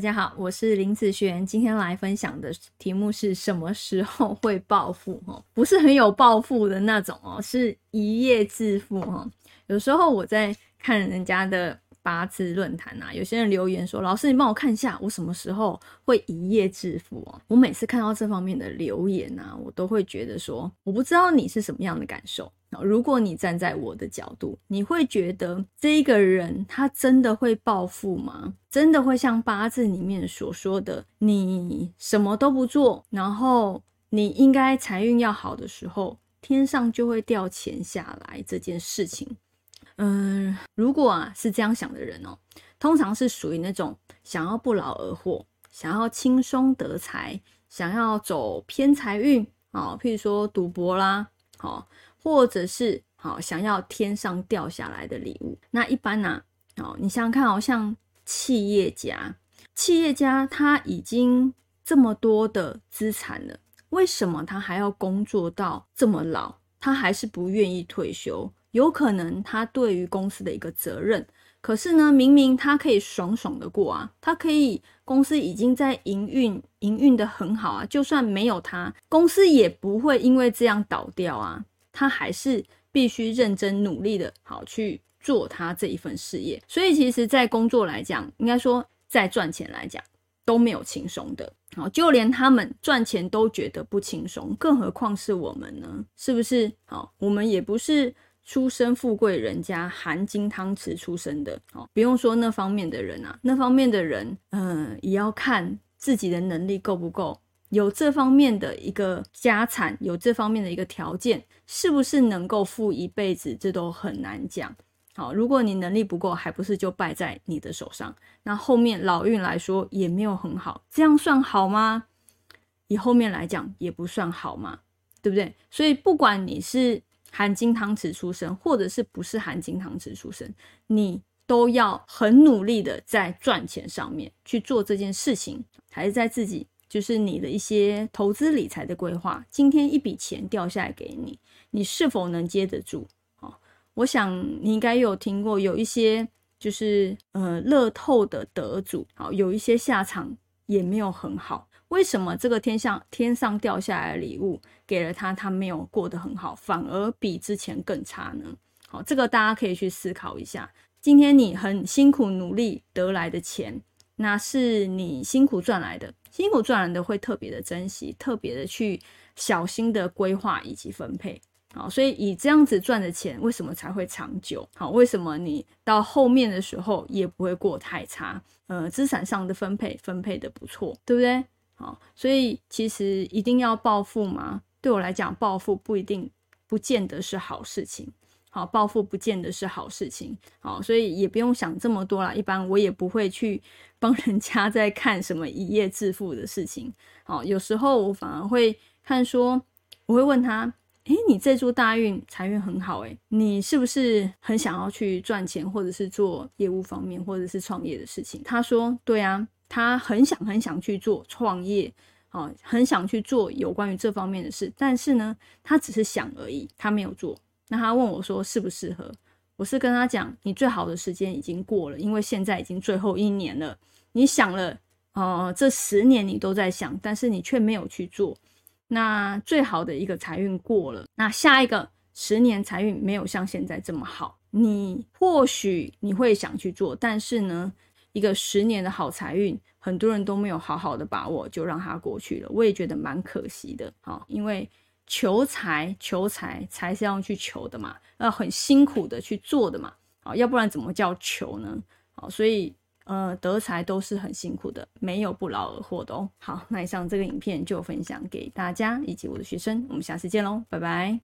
大家好，我是林子璇，今天来分享的题目是什么时候会暴富？哦，不是很有暴富的那种哦，是一夜致富哦。有时候我在看人家的八字论坛啊，有些人留言说：“老师，你帮我看一下，我什么时候会一夜致富？”哦，我每次看到这方面的留言啊，我都会觉得说，我不知道你是什么样的感受。如果你站在我的角度，你会觉得这个人他真的会暴富吗？真的会像八字里面所说的，你什么都不做，然后你应该财运要好的时候，天上就会掉钱下来这件事情？嗯，如果啊是这样想的人哦，通常是属于那种想要不劳而获，想要轻松得财，想要走偏财运啊，譬如说赌博啦，好。或者是好想要天上掉下来的礼物，那一般呢？哦，你想想看，好像企业家，企业家他已经这么多的资产了，为什么他还要工作到这么老？他还是不愿意退休？有可能他对于公司的一个责任，可是呢，明明他可以爽爽的过啊，他可以公司已经在营运，营运的很好啊，就算没有他，公司也不会因为这样倒掉啊。他还是必须认真努力的，好去做他这一份事业。所以，其实，在工作来讲，应该说在赚钱来讲都没有轻松的。好，就连他们赚钱都觉得不轻松，更何况是我们呢？是不是？好，我们也不是出身富贵人家、含金汤匙出身的。好，不用说那方面的人啊，那方面的人，嗯，也要看自己的能力够不够。有这方面的一个家产，有这方面的一个条件，是不是能够富一辈子，这都很难讲。好，如果你能力不够，还不是就败在你的手上？那后面老运来说也没有很好，这样算好吗？以后面来讲也不算好嘛，对不对？所以不管你是含金汤匙出身，或者是不是含金汤匙出身，你都要很努力的在赚钱上面去做这件事情，还是在自己。就是你的一些投资理财的规划，今天一笔钱掉下来给你，你是否能接得住？哦，我想你应该有听过，有一些就是呃乐透的得主，好有一些下场也没有很好。为什么这个天上天上掉下来的礼物给了他，他没有过得很好，反而比之前更差呢？好，这个大家可以去思考一下。今天你很辛苦努力得来的钱。那是你辛苦赚来的，辛苦赚来的会特别的珍惜，特别的去小心的规划以及分配，好，所以以这样子赚的钱，为什么才会长久？好，为什么你到后面的时候也不会过太差？呃，资产上的分配分配的不错，对不对？好，所以其实一定要暴富吗？对我来讲，暴富不一定，不见得是好事情。好，暴富不见得是好事情。好，所以也不用想这么多啦。一般我也不会去 帮人家在看什么一夜致富的事情。好，有时候我反而会看说，我会问他：诶，你这柱大运财运很好，诶，你是不是很想要去赚钱，或者是做业务方面，或者是创业的事情？他说：对啊，他很想很想去做创业，好，很想去做有关于这方面的事。但是呢，他只是想而已，他没有做。那他问我说适不适合？我是跟他讲，你最好的时间已经过了，因为现在已经最后一年了。你想了，呃，这十年你都在想，但是你却没有去做。那最好的一个财运过了，那下一个十年财运没有像现在这么好。你或许你会想去做，但是呢，一个十年的好财运，很多人都没有好好的把握，就让它过去了。我也觉得蛮可惜的，好，因为。求财，求财，财是要去求的嘛，要很辛苦的去做的嘛，啊，要不然怎么叫求呢？啊，所以呃，得财都是很辛苦的，没有不劳而获的哦。好，那以上这个影片就分享给大家以及我的学生，我们下次见喽，拜拜。